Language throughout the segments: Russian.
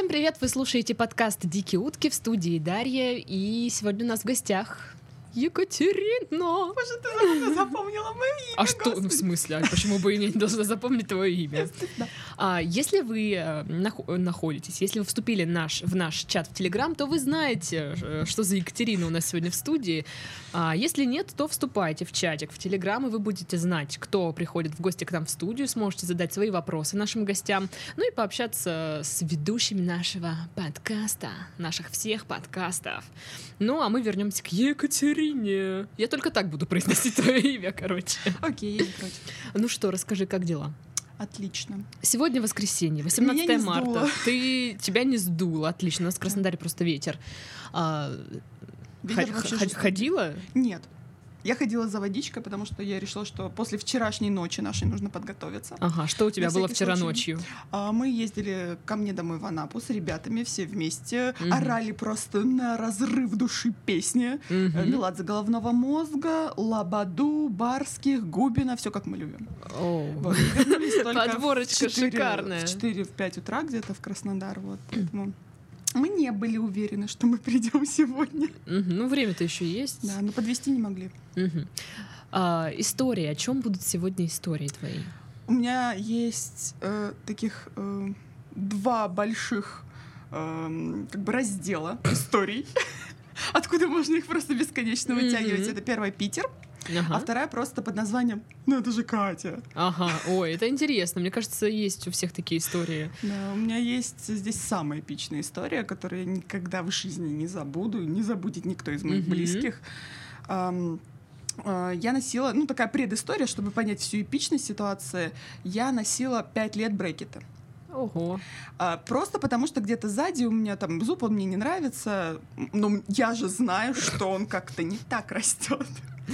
Всем привет! Вы слушаете подкаст «Дикие утки» в студии Дарья. И сегодня у нас в гостях Екатерина. Боже, ты запомнила мое имя. А что, ну, в смысле, а почему бы и не должна запомнить твое имя? А, если вы э, нах- находитесь, если вы вступили наш, в наш чат в Телеграм, то вы знаете, э, что за Екатерина у нас сегодня в студии. А если нет, то вступайте в чатик в Телеграм, и вы будете знать, кто приходит в гости к нам в студию, сможете задать свои вопросы нашим гостям, ну и пообщаться с ведущими нашего подкаста, наших всех подкастов. Ну, а мы вернемся к Екатерине. Я только так буду произносить твое имя, короче. Окей, я не против. Ну что, расскажи, как дела? Отлично. Сегодня воскресенье, 18 Меня марта. сдуло. Ты тебя не сдуло, отлично. У нас в Краснодаре просто ветер. А, Ветер х- х- ходила? Нет. Я ходила за водичкой, потому что я решила, что после вчерашней ночи нашей нужно подготовиться. Ага, что у тебя было вчера случай. ночью? А мы ездили ко мне домой в Анапу с ребятами, все вместе, Мгм. орали просто на разрыв души песни. Мгм. Меладзе головного мозга, Лабаду, Барских, Губина, все как мы любим. Оу. Вот. В Подборочка шикарная. В 4-5 утра где-то в Краснодар. Вот. Поэтому мы не были уверены, что мы придем сегодня. Мгм, Ну, время-то еще есть. Да, но подвести не могли. Мгм. А, истории. О чем будут сегодня истории твои? У меня есть э, таких э, два больших эм, как бы раздела историй, откуда можно их просто бесконечно вытягивать. Это первая Питер, Ага. а вторая просто под названием «Ну это же Катя». Ага. Ой, это интересно. Мне кажется, есть у всех такие истории. Да, у меня есть здесь самая эпичная история, которую я никогда в жизни не забуду, не забудет никто из моих Мгм. близких. А, Я носила, ну такая предыстория, чтобы понять всю эпичность ситуации. Я носила 5 лет брекета. Ого. А, Просто потому, что где-то сзади у меня там зуб, он мне не нравится, но я же знаю, что он как-то не так растет.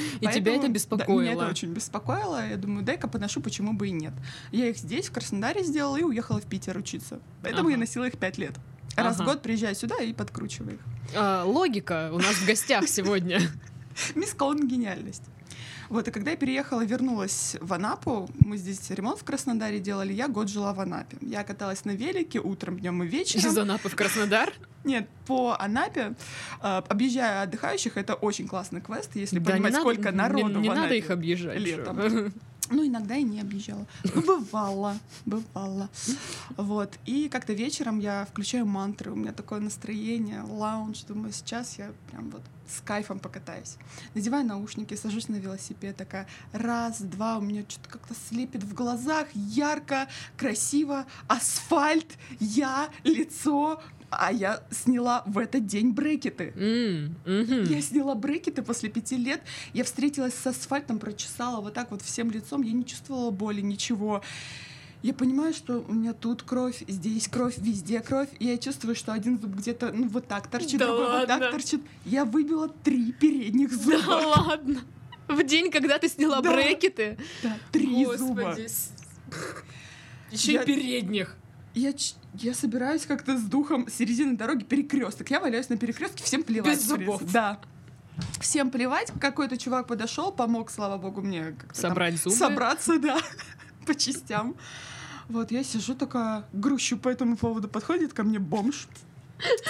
И тебя это беспокоило? меня это очень беспокоило. Я думаю, дай-ка поношу, почему бы и нет. Я их здесь, в Краснодаре, сделала и уехала в Питер учиться. Поэтому Ага. я носила их пять лет. Раз в год приезжаю сюда и подкручиваю их. А, логика у нас в гостях сегодня. Мисс Колн гениальность. Вот, и когда я переехала, вернулась в Анапу, мы здесь ремонт в Краснодаре делали, я год жила в Анапе. Я каталась на велике утром, днем и вечером. Из Анапы в Краснодар? Нет, по Анапе, э, объезжая отдыхающих, это очень классный квест, если Да, понимать, сколько надо, народу Не, не в надо Анапе. их объезжать. летом. Ну, иногда и не объезжала. Ну, бывало, бывало. Вот. И как-то вечером я включаю мантры, у меня такое настроение, лаунж, думаю, сейчас я прям вот с кайфом покатаюсь. Надеваю наушники, сажусь на велосипед, такая раз, два, у меня что-то как-то слепит в глазах, ярко, красиво, асфальт, я, лицо, а я сняла в этот день брекеты. М, мгм. Я сняла брекеты после пяти лет. Я встретилась с асфальтом, прочесала вот так вот всем лицом. Я не чувствовала боли, ничего. Я понимаю, что у меня тут кровь, здесь кровь, везде кровь. И я чувствую, что один зуб где-то ну, вот так торчит, Да другой вот так ладно? торчит. Я выбила три передних зуба. Да ладно. В день, когда ты сняла Да. брекеты? Да, три зуба. Господи. Еще Я- и передних. Я, я собираюсь как-то с духом середины дороги перекресток. Я валяюсь на перекрестке, всем плевать. Без зубов. Да. Всем плевать. Какой-то чувак подошел, помог, слава богу, мне как-то там Собрать зубы. собраться, да, по частям. Вот я сижу такая, грущу по этому поводу. Подходит ко мне бомж,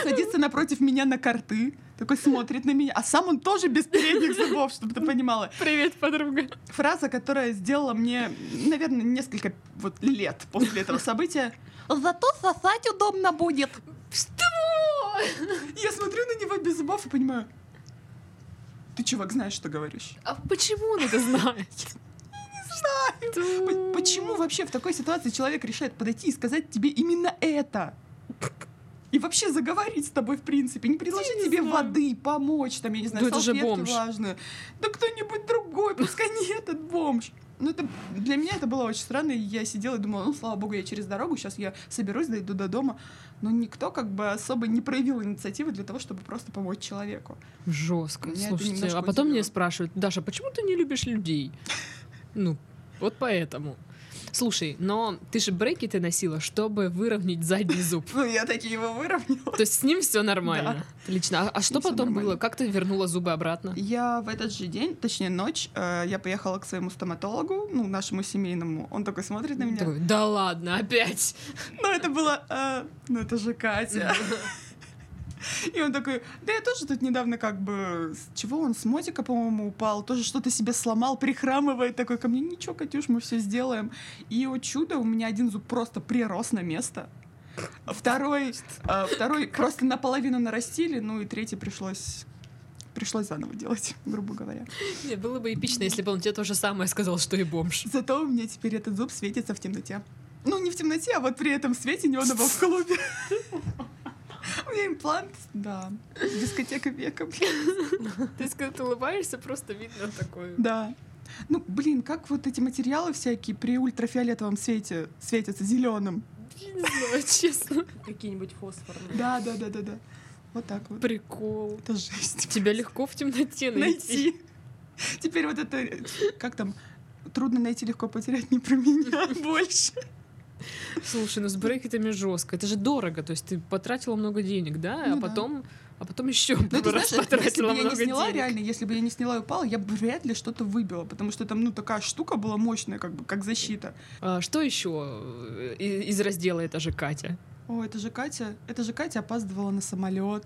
садится напротив меня на карты, такой смотрит на меня, а сам он тоже без передних зубов, чтобы ты понимала. Привет, подруга. Фраза, которая сделала мне, наверное, несколько вот лет после этого события. Зато сосать удобно будет. Что? Я смотрю на него без зубов и понимаю, ты, чувак, знаешь, что говоришь? А почему он это знает? П- Почему вообще в такой ситуации человек решает подойти и сказать тебе именно это? И вообще заговорить с тобой, в принципе, не предложить Я не тебе знаю. воды, помочь, там, я не знаю, Ну, это же салфетки бомж. влажные. Да кто-нибудь другой, пускай не этот бомж. Ну, это для меня это было очень странно, и я сидела и думала, ну, слава богу, я через дорогу, сейчас я соберусь, дойду до дома. Но никто как бы особо не проявил инициативы для того, чтобы просто помочь человеку. Жестко. Меня Слушайте, а потом удивило. спрашивают, Даша, почему ты не любишь людей? Ну, вот поэтому. Слушай, но ты же брекеты носила, чтобы выровнять задний зуб. Ну, я таки его выровняла. То есть с ним все нормально. Отлично. А, а что потом было? Как ты вернула зубы обратно? Я в этот же день, точнее ночь, э, я поехала к своему стоматологу, ну, нашему семейному. Он такой смотрит на меня. Да ладно, опять. Ну, это было, э, ну, это же Катя. И он такой, да я тоже тут недавно как бы, с чего он, с мотика, по-моему, упал, тоже что-то себе сломал, прихрамывает, такой ко мне, ничего, Катюш, мы все сделаем. И, о чудо, у меня один зуб просто прирос на место, второй, а, второй просто наполовину нарастили, ну и третий пришлось пришлось заново делать, грубо говоря. Не, было бы эпично, если бы он тебе то же самое сказал, что и бомж. Зато у меня теперь этот зуб светится в темноте. Ну, не в темноте, а вот при этом свете неоновом в клубе. У меня имплант, да. Дискотека века, блин. То есть, когда ты улыбаешься, просто видно такое. Да. Ну, блин, как вот эти материалы всякие при ультрафиолетовом свете светятся зеленым. Не знаю, честно. Какие-нибудь фосфорные. Да, да, да, да, да. Вот так вот. Прикол. Это жесть. Тебя легко в темноте найти. Найти. Теперь вот это, как там, трудно найти, легко потерять, не про меня больше. Слушай, ну с брекетами жестко. Это же дорого. То есть ты потратила много денег, да? Ну а потом, а потом еще Ну, ты знаешь, если бы я не сняла, денег. реально, если бы я не сняла и упала, я бы вряд ли что-то выбила, потому что там, ну, такая штука была мощная, как бы, как защита. А, что еще э, из раздела это же Катя? О, это же Катя, это же Катя опаздывала на самолет,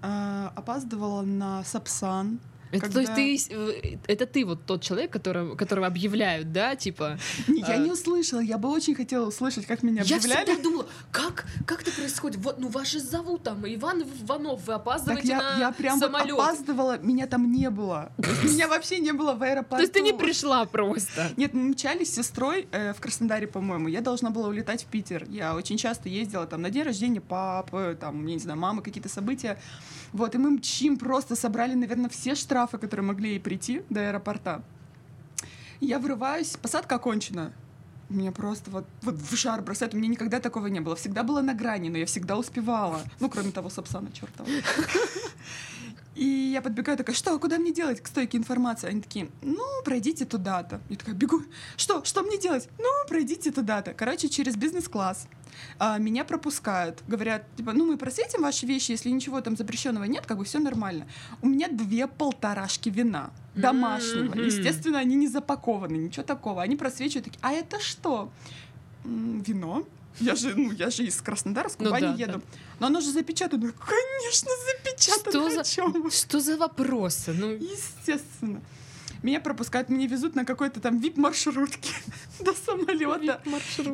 опаздывала на Сапсан. Это, То есть Когда- ты, это ты вот тот человек, которого, которого объявляют, да, типа. Не, Я А. не услышала, я бы очень хотела услышать, как меня Я объявляли. всегда думала, как, как это происходит? Вот, ну вас же зовут там Иван Иванов, вы Так опаздываете я, на я прям вот самолет. опаздывала, меня там не было. Меня вообще не было в аэропорту. То есть ты не пришла просто. Нет, мы мчались с сестрой э, в Краснодаре, по-моему. Я должна была улетать в Питер. Я очень часто ездила там на день рождения папы, там, я не знаю, мамы, какие-то события. Вот, и мы мчим, просто собрали, наверное, все штрафы, которые могли ей прийти до аэропорта. Я врываюсь, посадка окончена. Меня просто вот, вот в жар бросает. У меня никогда такого не было. Всегда было на грани, но я всегда успевала. Ну, кроме того, Сапсана чертова. И я подбегаю, такая, что, куда мне делать к стойке информации? Они такие, ну, пройдите туда-то. Я такая, бегу, что, что мне делать? Ну, пройдите туда-то. Короче, через бизнес-класс а, меня пропускают. Говорят, типа, ну, мы просветим ваши вещи, если ничего там запрещенного нет, как бы все нормально. У меня две полторашки вина домашнего. Мгм. Естественно, они не запакованы, ничего такого. Они просвечивают, такие, а это что? «М, Вино. Я же, ну, я же из Краснодара, с Ну Кубани да, еду. Но оно же запечатано. Конечно, запечатано. Что за-? Что за вопросы? Ну, Естественно. Меня пропускают, меня везут на какой-то там вип-маршрутке до самолета.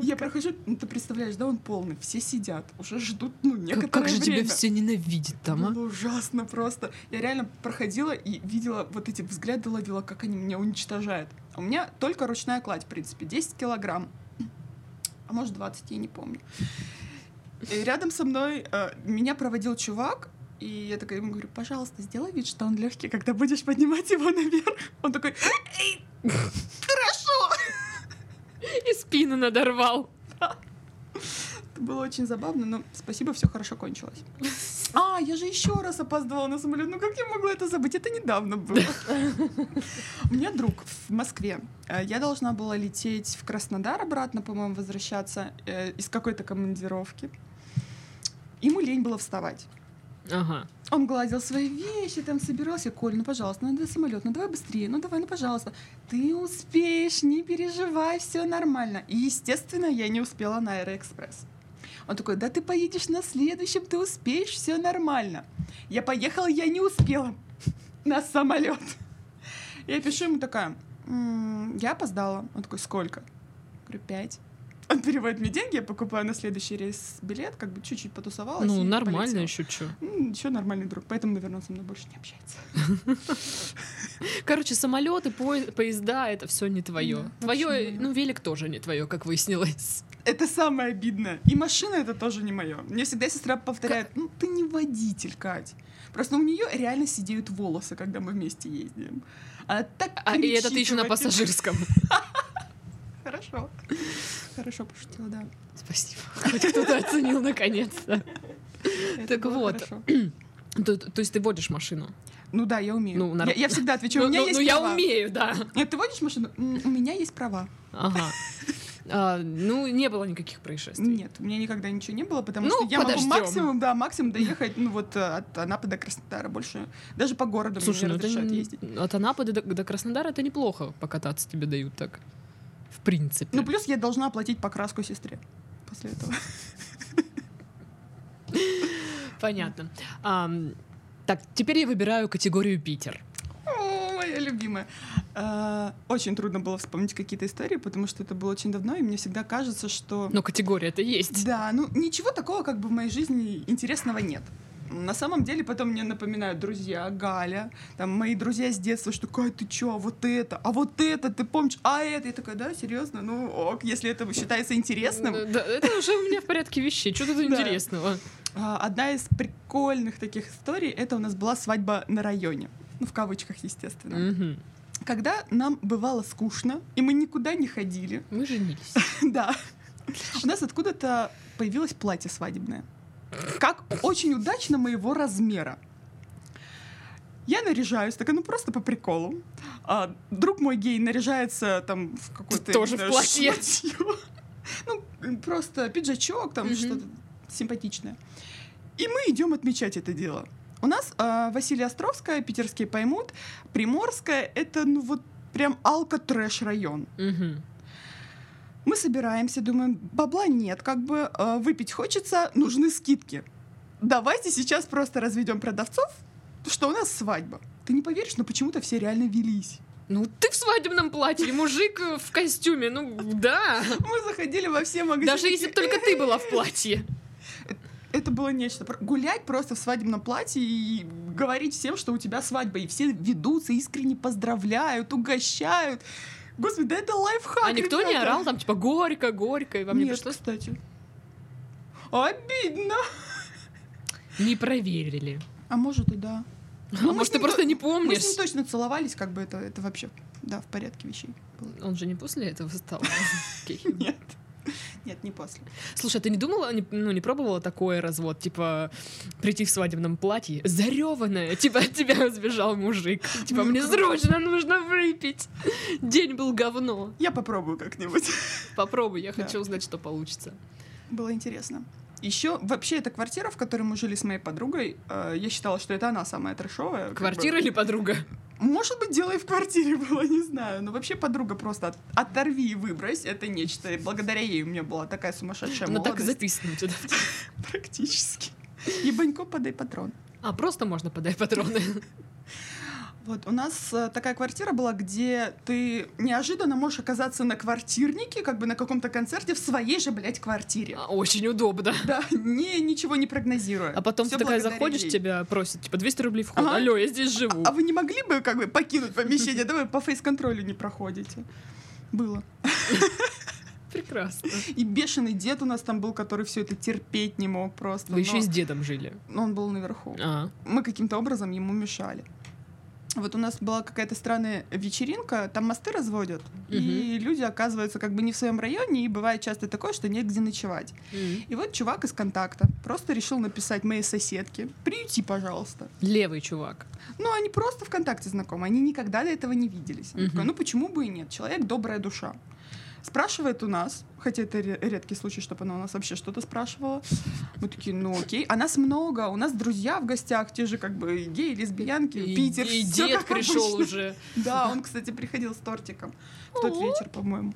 Я прохожу, ну ты представляешь, да, он полный, все сидят, уже ждут, ну, Как, некоторое как же тебя время. все ненавидят там, а? Было ужасно просто. Я реально проходила и видела вот эти взгляды, ловила, как они меня уничтожают. У меня только ручная кладь, в принципе, 10 килограмм. А может 20, я не помню. И рядом со мной э, меня проводил чувак, и я такая ему говорю, пожалуйста, сделай вид, что он легкий, когда будешь поднимать его наверх. Он такой, «Эй, хорошо. И спину надорвал. Это было очень забавно, но спасибо, все хорошо кончилось. А, я же еще раз опаздывала на самолет. Ну как я могла это забыть? Это недавно было. У меня друг в Москве. Э, Я должна была лететь в Краснодар обратно, по-моему, возвращаться э, из какой-то командировки. Ему лень было вставать. Ага. Он гладил свои вещи, там собирался. Коль, ну пожалуйста, давай самолет, ну давай быстрее, ну давай, ну пожалуйста. Ты успеешь, не переживай, все нормально. И, естественно, я не успела на Аэроэкспресс. Он такой, да ты поедешь на следующем, ты успеешь, все нормально. Я поехала, я не успела на самолет. Я пишу ему такая, «М, я опоздала. Он такой, сколько? Говорю, пять. Он переводит мне деньги, я покупаю на следующий рейс билет, как бы чуть-чуть потусовалась. Ну, нормально полетела. еще что. Еще нормальный друг, поэтому, наверное, со мной больше не общается. Короче, самолеты, поезда это все не твое. Твое, ну, велик тоже не твое, как выяснилось. Это самое обидное. И машина это тоже не мое. Мне всегда сестра повторяет, ну ты не водитель, Кать. Просто у нее реально сидеют волосы, когда мы вместе ездим. Она так А и это ты еще на пассажирском. Хорошо. Хорошо пошутила, да. Спасибо. Хоть кто-то оценил наконец-то. Так вот. То, то есть ты водишь машину? Ну да, я умею. Ну, нар- я, я всегда отвечаю, у Ну, меня ну, есть ну, я права. умею, да. Нет, ты водишь машину? У меня есть права. Ага. А, ну, не было никаких происшествий. Нет, у меня никогда ничего не было, потому Ну, что я подождем. могу максимум, да, максимум доехать, ну вот э, от Анапы до Краснодара больше. Даже по городу Слушай, мне ну не это разрешают не- ездить. от Анапы до, до Краснодара это неплохо покататься тебе дают так. В принципе. Ну, плюс я должна оплатить покраску сестре после этого. Понятно. Так, теперь я выбираю категорию Питер. Любимая. Э, Очень трудно было вспомнить какие-то истории, потому что это было очень давно, и мне всегда кажется, что... Но категория это есть. Да, ну ничего такого как бы в моей жизни интересного нет. На самом деле потом мне напоминают друзья, Галя, там мои друзья с детства, что такая, ты чё, а вот это, а вот это, ты помнишь, а это? Я такая, да, серьезно, ну ок, если это считается интересным. Да, это уже у меня в порядке вещей. Что тут интересного? А, Одна из прикольных таких историй, это у нас была свадьба на районе. Ну, в кавычках, естественно. Мгм. Когда нам бывало скучно, и мы никуда не ходили, Мы женились. Да. У нас откуда-то появилось платье свадебное. Как очень удачно моего размера. Я наряжаюсь, такая, ну просто по приколу. А, друг мой гей наряжается там в какой-то... Тоже в платье. Ну, просто пиджачок, там что-то симпатичное. И мы идем отмечать это дело. У нас а, Василия Островская, питерские поймут, Приморская, это ну вот прям алко-трэш район. Мгм. Мы собираемся, думаем, бабла нет, как бы э, выпить хочется, нужны скидки. Давайте сейчас просто разведем продавцов, что у нас свадьба. Ты не поверишь, но почему-то все реально велись. Ну, ты в свадебном платье, мужик в костюме, ну да. Мы заходили во все магазины. Даже если бы только ты была в платье. Это было нечто. Гулять просто в свадебном платье и говорить всем, что у тебя свадьба. И все ведутся, искренне поздравляют, угощают. Господи, да это лайфхак, А никто не ребята. орал там, типа, горько, горько, и вам не Нет, пришлось? кстати. Обидно. Не проверили. А может и да. А Ну, мы может, ты просто то- не Мы помнишь? с ним точно целовались, как бы это, это вообще, да, в порядке вещей. было. Он же не после этого стал. Нет. Нет, не после. Слушай, а ты не думала, не- ну, не пробовала такой развод, типа, прийти в свадебном платье, зареванная, типа, от тебя сбежал мужик, типа, мне срочно нужно выпить, день был говно. Я попробую как-нибудь. Попробуй, я хочу узнать, что получится. Было интересно. Еще вообще эта квартира, в которой мы жили с моей подругой, э, я считала, что это она самая трэшовая. как Квартира бы. или подруга? Может быть, дело и в квартире было, не знаю. Но вообще подруга просто от- оторви и выбрось. Это нечто. И благодаря ей у меня была такая сумасшедшая Ну так и молодость. записано тебя. Практически. Ебанько подай патрон. А, просто можно подать патроны. Вот, у нас э, такая квартира была, где ты неожиданно можешь оказаться на квартирнике, как бы на каком-то концерте в своей же, блядь, квартире. А, Очень удобно. Да, не, ничего не прогнозируя. А потом Всё ты такая заходишь, ей. тебя просят, типа, 200 рублей вход. Ага. Алло, я здесь живу. А вы не могли бы как бы покинуть помещение? Давай по фейс-контролю не проходите. Было. Прекрасно. И бешеный дед у нас там был, который все это терпеть не мог просто. Вы еще и с дедом жили. но он был наверху. А, Мы каким-то образом ему мешали. Вот у нас была какая-то странная вечеринка, там мосты разводят, и люди оказываются как бы не в своем районе, и бывает часто такое, что негде ночевать. М. И вот чувак из контакта просто решил написать моей соседке, приюти, пожалуйста. левый чувак. Ну, они просто ВКонтакте знакомы, они никогда до этого не виделись. Мгм. такой, ну почему бы и нет? Человек добрая душа. Спрашивает у нас, хотя это ре- редкий случай, чтобы она у нас вообще что-то спрашивала. Мы такие, ну окей. А нас много, у нас друзья в гостях, те же как бы геи, лесбиянки, И, Питер. и всё дед как пришел обычно. уже. Да, он, кстати, приходил с тортиком в тот вечер, по-моему,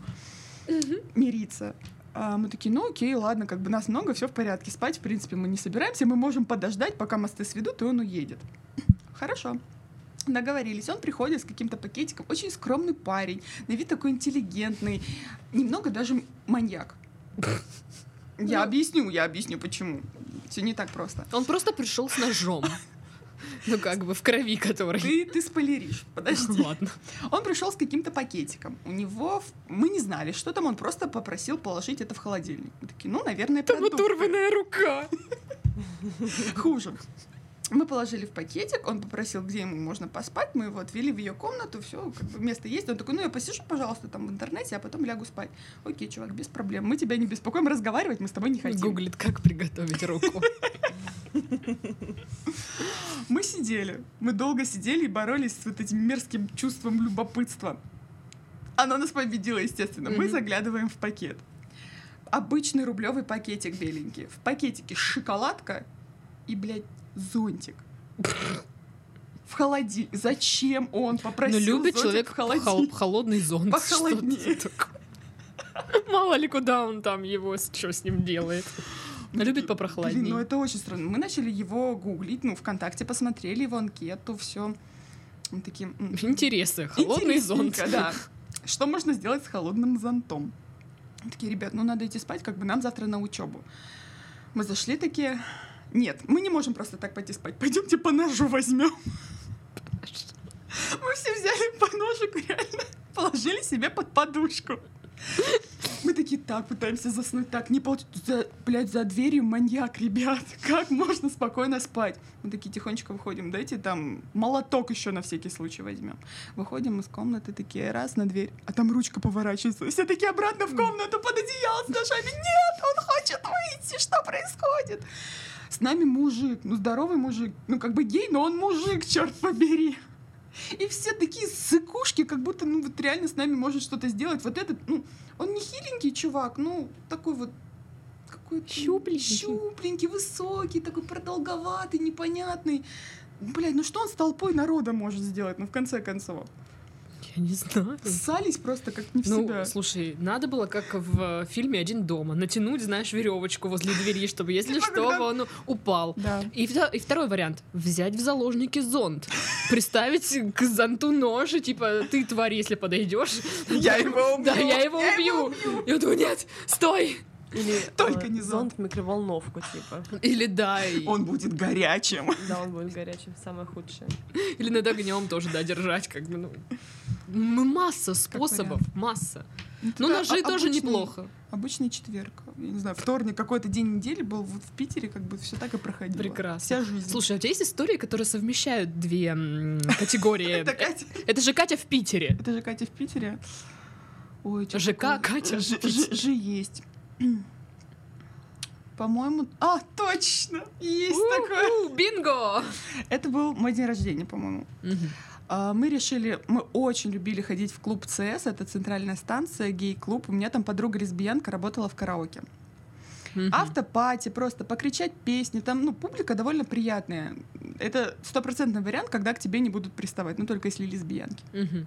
мириться. А мы такие, ну окей, ладно, как бы нас много, все в порядке. Спать, в принципе, мы не собираемся, мы можем подождать, пока мосты сведут, и он уедет. Хорошо. Договорились. Он приходит с каким-то пакетиком. Очень скромный парень. На вид такой интеллигентный. Немного даже маньяк. Я Ну. объясню, я объясню, почему. Все не так просто. Он просто пришел с ножом. Ну, как бы в крови который. Ты, ты спойлеришь. Подожди. Ладно. Он пришел с каким-то пакетиком. У него... Мы не знали, что там. Он просто попросил положить это в холодильник. Мы такие, ну, наверное, Там продукты. оторванная рука. Хуже. Мы положили в пакетик, он попросил, где ему можно поспать, мы его отвели в ее комнату, все, как бы место есть. Он такой, ну я посижу, пожалуйста, там в интернете, а потом лягу спать. Окей, чувак, без проблем. Мы тебя не беспокоим, разговаривать мы с тобой не хотим. Гуглит, как приготовить руку. Мы сидели, мы долго сидели и боролись с вот этим мерзким чувством любопытства. Она нас победила, естественно. Мы заглядываем в пакет. Обычный рублевый пакетик беленький. В пакетике шоколадка и, блядь, зонтик. В холодильник. Зачем он Но попросил любит человек в хол- холодильник? холодный зонт. Похолоднее. Мало ли куда он там его, что с ним делает. Но любит Блин, ну попрохладнее. это очень странно. Мы начали его гуглить, ну, ВКонтакте посмотрели его анкету, все. Мы такие... Интересы. Холодный зонт. Да. Что можно сделать с холодным зонтом? Мы Такие, ребят, ну надо идти спать, как бы нам завтра на учебу. Мы зашли такие, нет, мы не можем просто так пойти спать. Пойдемте по ножу возьмем. Мы все взяли по ножику, реально, положили себе под подушку. Мы такие, так, пытаемся заснуть, так, не получится. За, блядь, за дверью маньяк, ребят. Как можно спокойно спать? Мы такие тихонечко выходим, дайте там молоток еще на всякий случай возьмем. Выходим из комнаты, такие, раз на дверь, а там ручка поворачивается. Все такие обратно в комнату под одеяло с ножами. Нет, он хочет выйти, что происходит? С нами мужик, ну здоровый мужик, ну как бы гей, но он мужик, черт побери. И все такие сыкушки, как будто, ну, вот реально с нами может что-то сделать. Вот этот, ну, он не хиленький чувак, ну, такой вот какой-то... Щупленький. Щупленький, высокий, такой продолговатый, непонятный. Блядь, ну что он с толпой народа может сделать, ну, в конце концов? Я не знаю. Ссались просто как не в Ну, себя. слушай, надо было, как в фильме «Один дома», натянуть, знаешь, веревочку возле двери, чтобы, если что, он упал. Да. И, вто- и второй вариант. Взять в заложники зонт. Приставить к зонту нож, и типа, ты, тварь, если подойдешь. Я его убью. Да, я его убью. И он такой, нет, стой. Или Только э, не зонт. зонт в микроволновку, типа. Или да, и- Он будет горячим. Да, он будет горячим, самое худшее. или над огнем тоже, да, держать, как бы, ну. М- Масса способов, масса. Ну, Да, ножи а- тоже неплохо. Обычный четверг. Я не знаю, вторник, какой-то день недели был вот в Питере, как бы все так и проходило. Прекрасно. Вся жизнь. Слушай, а у тебя есть истории, которые совмещают две категории? это Катя. Это же Катя в Питере. Это же Катя в Питере. Ой, ЖК? Катя в Ж- Питере. Ж Ж есть. По-моему... А, точно! Есть такое! Бинго! Это был мой день рождения, по-моему. Мгм. А, Мы решили, мы очень любили ходить в клуб ЦС, это центральная станция, гей-клуб. У меня там подруга лесбиянка работала в караоке. Мгм. Автопати, просто покричать песни, там, ну, публика довольно приятная. Это стопроцентный вариант, когда к тебе не будут приставать, ну, только если лесбиянки. Мгм.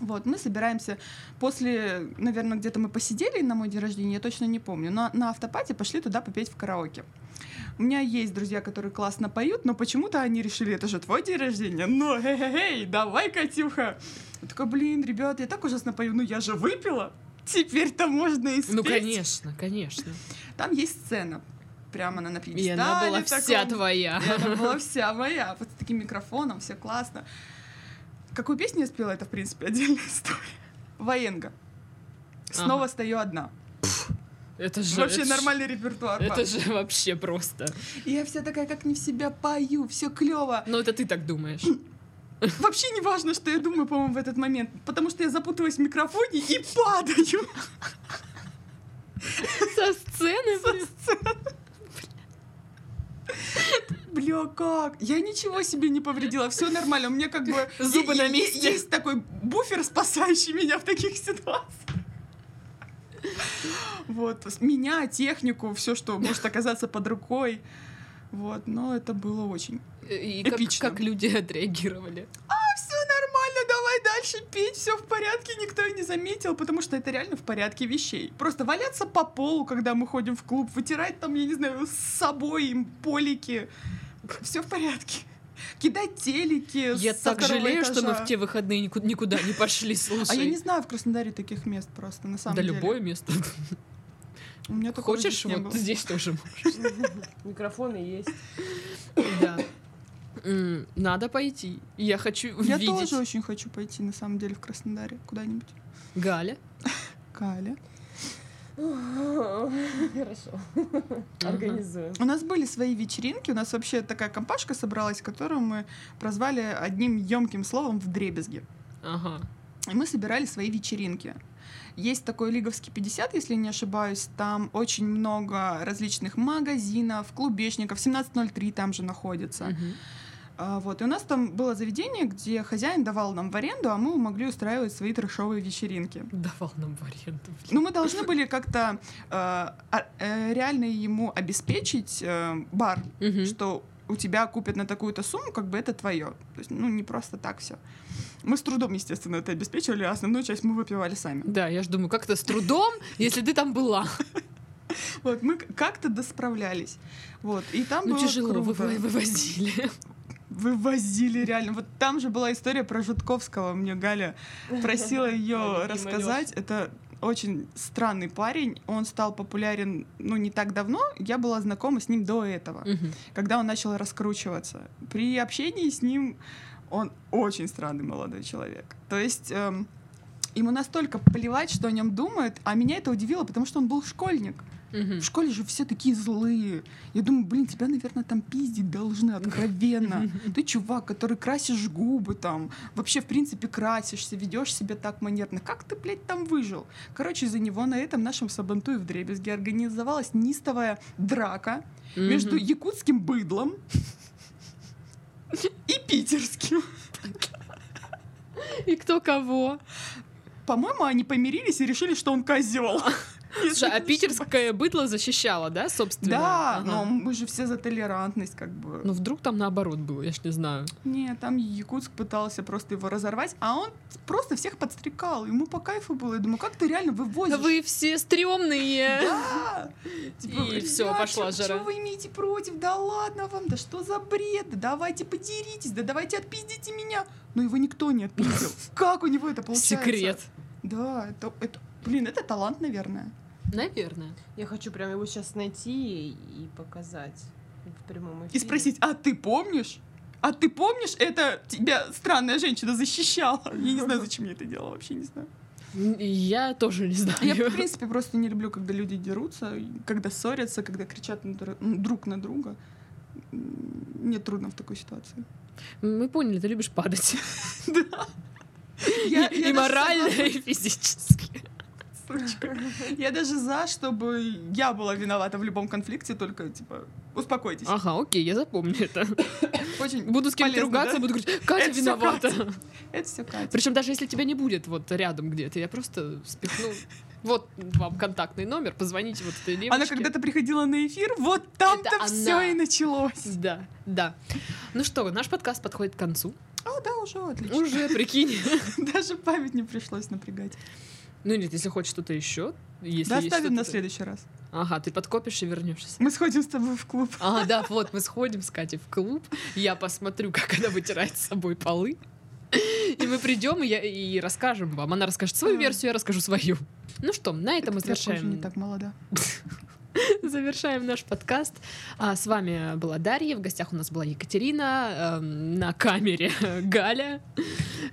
Вот, мы собираемся после, наверное, где-то мы посидели на мой день рождения, я точно не помню, но на автопате пошли туда попеть в караоке. У меня есть друзья, которые классно поют, но почему-то они решили, это же твой день рождения, ну, хе-хе-хей, давай, Катюха. Я такая, блин, ребят, я так ужасно пою, ну я же выпила, теперь-то можно и спеть. Ну, конечно, конечно. Там есть сцена, прямо она на И пьедестале. она была вся таком. твоя. И она была вся моя, вот с таким микрофоном, все классно. Какую песню я спела, это, в принципе, отдельная история. Военга. Снова Ага. стою одна. Это же... Вообще это ж- нормальный репертуар. Это пап. же вообще просто. Я вся такая, как не в себя пою, все клево. Ну, это ты так думаешь. Вообще не важно, что я думаю, по-моему, в этот момент, потому что я запуталась в микрофоне и падаю. Со сцены? блин. Бля, как? Я ничего себе не повредила, все нормально. У меня как бы Зубы на месте. Есть такой буфер, спасающий меня в таких ситуациях. Вот, меня, технику, все, что может оказаться под рукой. Вот, но это было очень. И как, Эпично. как люди отреагировали. Все нормально, давай дальше петь, все в порядке, никто и не заметил, потому что это реально в порядке вещей. Просто валяться по полу, когда мы ходим в клуб, вытирать там, я не знаю, с собой им полики. Все в порядке. Кидать телеки. Я со так жалею, что мы этажа. в те выходные никуда, никуда не пошли, слушай. А я не знаю в Краснодаре таких мест просто, на самом Да деле. любое место. У меня Хочешь, вот было. здесь тоже можешь. Микрофоны есть. Да. Надо пойти. Я хочу Я видеть. тоже очень хочу пойти, на самом деле, в Краснодаре куда-нибудь. Галя. Каля. Хорошо. Организуем. У нас были свои вечеринки, у нас вообще такая компашка собралась, которую мы прозвали одним емким словом в дребезге. Ага. И мы собирали свои вечеринки. Есть такой Лиговский 50, если не ошибаюсь. Там очень много различных магазинов, клубешников. 1703 там же находится. Мгм. А, вот. И у нас там было заведение, где хозяин давал нам в аренду, а мы могли устраивать свои трешовые вечеринки. Давал нам в аренду. блин. Ну, мы должны были как-то э, а- э, реально ему обеспечить э, бар, Мгм. что у тебя купят на такую-то сумму, как бы это твое. То есть, ну, не просто так все. Мы с трудом, естественно, это обеспечивали, а основную часть мы выпивали сами. Да, я ж думаю, как это с трудом, если ты там была. Вот, мы как-то досправлялись. Вот, и там Ну было тяжело, круто. вы- вывозили. Вывозили реально. Вот там же была история про Жутковского. Мне Галя просила ее рассказать. Это очень странный парень. Он стал популярен, ну, не так давно. Я была знакома с ним до этого, когда он начал раскручиваться. При общении с ним он очень странный молодой человек. То есть эм, ему настолько плевать, что о нем думают, а меня это удивило, потому что он был школьник. Мгм. В школе же все такие злые. Я думаю, блин, тебя, наверное, там пиздить должны откровенно. Ты чувак, который красишь губы там, вообще, в принципе, красишься, ведешь себя так манерно. Как ты, блядь, там выжил? Короче, из-за него на этом нашем Сабантуе в Дребезге организовалась нистовая драка между Мгм. якутским быдлом и питерским. И кто кого? По-моему, они помирились и решили, что он козел. Слушай, а питерское быдло защищало, да, собственно? Да, Ага. но мы же все за толерантность, как бы. Ну вдруг там наоборот было, я ж не знаю. Нет, там Якутск пытался просто его разорвать, а он просто всех подстрекал. Ему по кайфу было. Я думаю, как ты реально вывозишь? Вы все стрёмные. Да! И всё, пошла жара. Что вы имеете против? Да ладно вам, да что за бред? Да давайте подеритесь, да давайте отпиздите меня. Но его никто не отпиздил. Как у него это получается? Секрет. Да, это, это, блин, это талант, наверное. Наверное. Я хочу прям его сейчас найти и показать в прямом эфире. И спросить, а ты помнишь? А ты помнишь, это тебя странная женщина защищала? Я не знаю, зачем я это делала, вообще не знаю. Я тоже не знаю. Я, в принципе, просто не люблю, когда люди дерутся, когда ссорятся, когда кричат на дру- м, друг на друга. Мне трудно в такой ситуации. Мы поняли, ты любишь падать. Да. Я- И я и даже морально, и физически. Сучка. Я даже за, чтобы я была виновата в любом конфликте, только, типа, успокойтесь. Ага, окей, я запомню это. Очень Буду с кем-то ругаться, да? буду говорить, Катя Это виновата. Это все Катя. Причем даже если тебя не будет вот рядом где-то, я просто спихну. Вот вам контактный номер, позвоните вот этой девочке. Она когда-то приходила на эфир, вот там-то все и началось. Да, да. Ну что, наш подкаст подходит к концу. О, да, уже отлично. Уже, прикинь. Даже память не пришлось напрягать. Ну нет, если хочешь что-то еще. Если Да, оставим на следующий раз. Ага, ты подкопишь и вернешься. Мы сходим с тобой в клуб. А, да, вот, мы сходим с Катей в клуб, я посмотрю, как она вытирает с собой полы, и мы придем и, я- и расскажем вам. Она расскажет свою версию, я расскажу свою. Ну что, на этом мы завершаем, не так молода. завершаем наш подкаст. А, с вами была Дарья, в гостях у нас была Екатерина, эм, на камере Галя.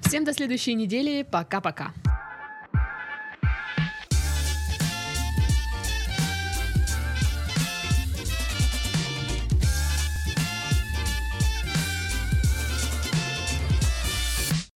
Всем до следующей недели, пока-пока.